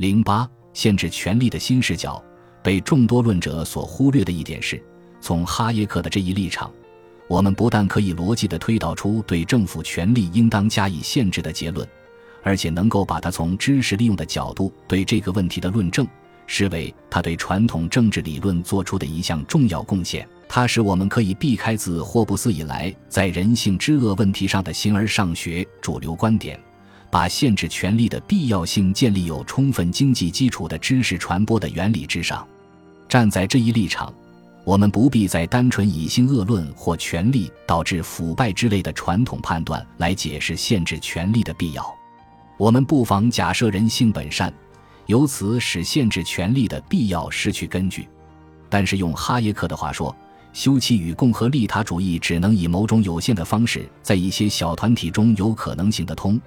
零八限制权力的新视角被众多论者所忽略的一点是，从哈耶克的这一立场，我们不但可以逻辑地推导出对政府权力应当加以限制的结论，而且能够把它从知识利用的角度对这个问题的论证视为他对传统政治理论做出的一项重要贡献。它使我们可以避开自霍布斯以来在人性之恶问题上的形而上学主流观点。把限制权力的必要性建立有充分经济基础的知识传播的原理之上。站在这一立场，我们不必再单纯以性恶论或权力导致腐败之类的传统判断来解释限制权力的必要。我们不妨假设人性本善，由此使限制权力的必要失去根据。但是用哈耶克的话说，休戚与共和利他主义只能以某种有限的方式在一些小团体中有可能行得通。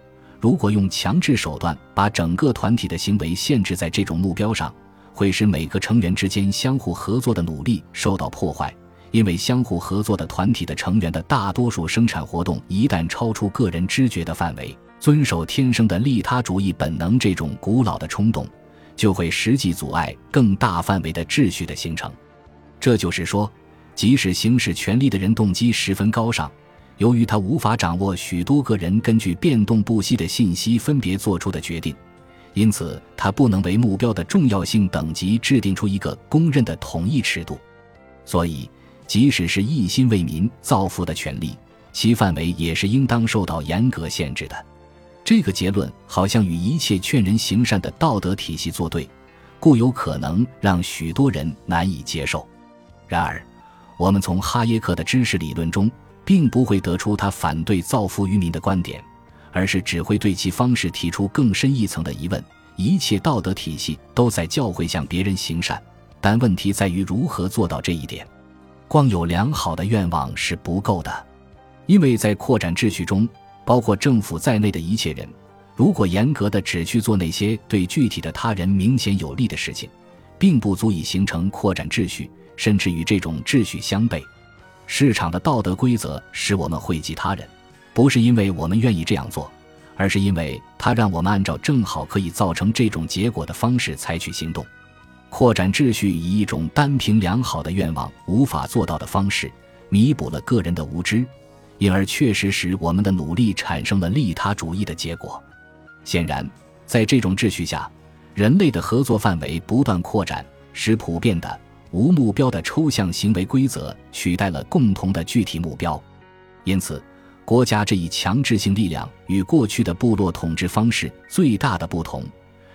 如果用强制手段把整个团体的行为限制在这种目标上，会使每个成员之间相互合作的努力受到破坏。因为相互合作的团体的成员的大多数生产活动一旦超出个人知觉的范围，遵守天生的利他主义本能这种古老的冲动，就会实际阻碍更大范围的秩序的形成。这就是说，即使行使权力的人动机十分高尚。由于他无法掌握许多个人根据变动不息的信息分别做出的决定，因此他不能为目标的重要性等级制定出一个公认的统一尺度。所以，即使是一心为民造福的权利，其范围也是应当受到严格限制的。这个结论好像与一切劝人行善的道德体系作对，故有可能让许多人难以接受。然而，我们从哈耶克的知识理论中。并不会得出他反对造福于民的观点，而是只会对其方式提出更深一层的疑问。一切道德体系都在教会向别人行善，但问题在于如何做到这一点。光有良好的愿望是不够的，因为在扩展秩序中，包括政府在内的一切人，如果严格的只去做那些对具体的他人明显有利的事情，并不足以形成扩展秩序，甚至与这种秩序相悖。市场的道德规则使我们惠及他人，不是因为我们愿意这样做，而是因为它让我们按照正好可以造成这种结果的方式采取行动。扩展秩序以一种单凭良好的愿望无法做到的方式，弥补了个人的无知，因而确实使我们的努力产生了利他主义的结果。显然，在这种秩序下，人类的合作范围不断扩展，使普遍的。无目标的抽象行为规则取代了共同的具体目标，因此，国家这一强制性力量与过去的部落统治方式最大的不同，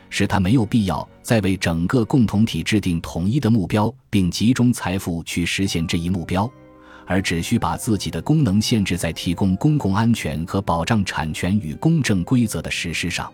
是它没有必要再为整个共同体制定统一的目标，并集中财富去实现这一目标，而只需把自己的功能限制在提供公共安全和保障产权与公正规则的实施上。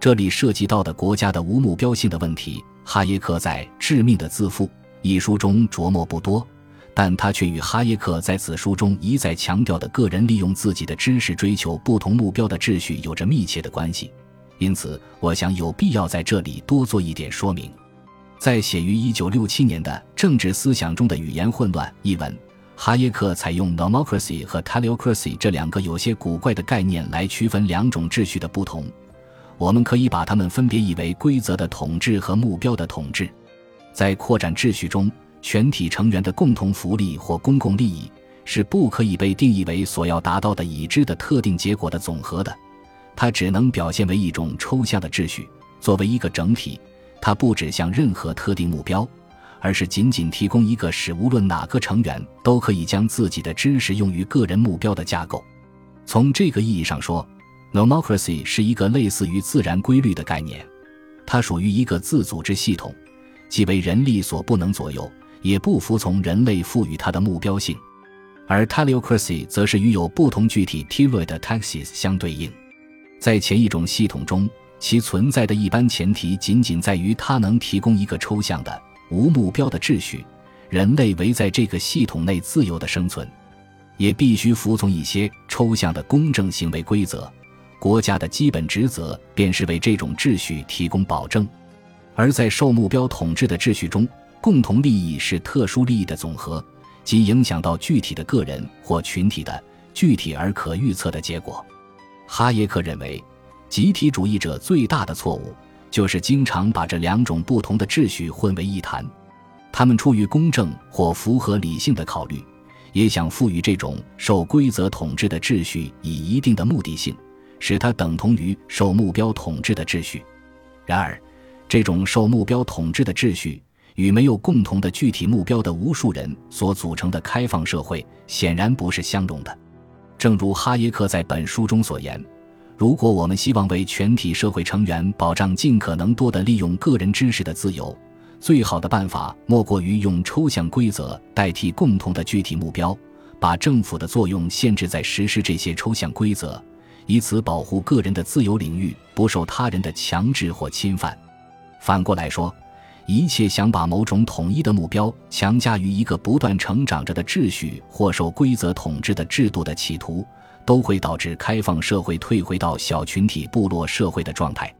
这里涉及到的国家的无目标性的问题，哈耶克在《致命的自负》。一书中琢磨不多，但他却与哈耶克在此书中一再强调的个人利用自己的知识追求不同目标的秩序有着密切的关系。因此，我想有必要在这里多做一点说明。在写于1967年的《政治思想中的语言混乱》一文，哈耶克采用 “democracy” 和 “teleocracy” 这两个有些古怪的概念来区分两种秩序的不同。我们可以把它们分别译为规则的统治和目标的统治。在扩展秩序中，全体成员的共同福利或公共利益是不可以被定义为所要达到的已知的特定结果的总和的，它只能表现为一种抽象的秩序。作为一个整体，它不指向任何特定目标，而是仅仅提供一个使无论哪个成员都可以将自己的知识用于个人目标的架构。从这个意义上说，nomocracy 是一个类似于自然规律的概念，它属于一个自组织系统。既为人力所不能左右，也不服从人类赋予它的目标性，而 teleocracy 则是与有不同具体 t e l o i d taxes 相对应。在前一种系统中，其存在的一般前提仅仅在于它能提供一个抽象的、无目标的秩序，人类为在这个系统内自由的生存，也必须服从一些抽象的公正行为规则。国家的基本职责便是为这种秩序提供保证。而在受目标统治的秩序中，共同利益是特殊利益的总和，即影响到具体的个人或群体的具体而可预测的结果。哈耶克认为，集体主义者最大的错误就是经常把这两种不同的秩序混为一谈。他们出于公正或符合理性的考虑，也想赋予这种受规则统治的秩序以一定的目的性，使它等同于受目标统治的秩序。然而，这种受目标统治的秩序与没有共同的具体目标的无数人所组成的开放社会显然不是相容的。正如哈耶克在本书中所言。如果我们希望为全体社会成员保障尽可能多的利用个人知识的自由，最好的办法莫过于用抽象规则代替共同的具体目标，把政府的作用限制在实施这些抽象规则，以此保护个人的自由领域不受他人的强制或侵犯。反过来说，一切想把某种统一的目标强加于一个不断成长着的秩序或受规则统治的制度的企图。都会导致开放社会退回到小群体部落社会的状态。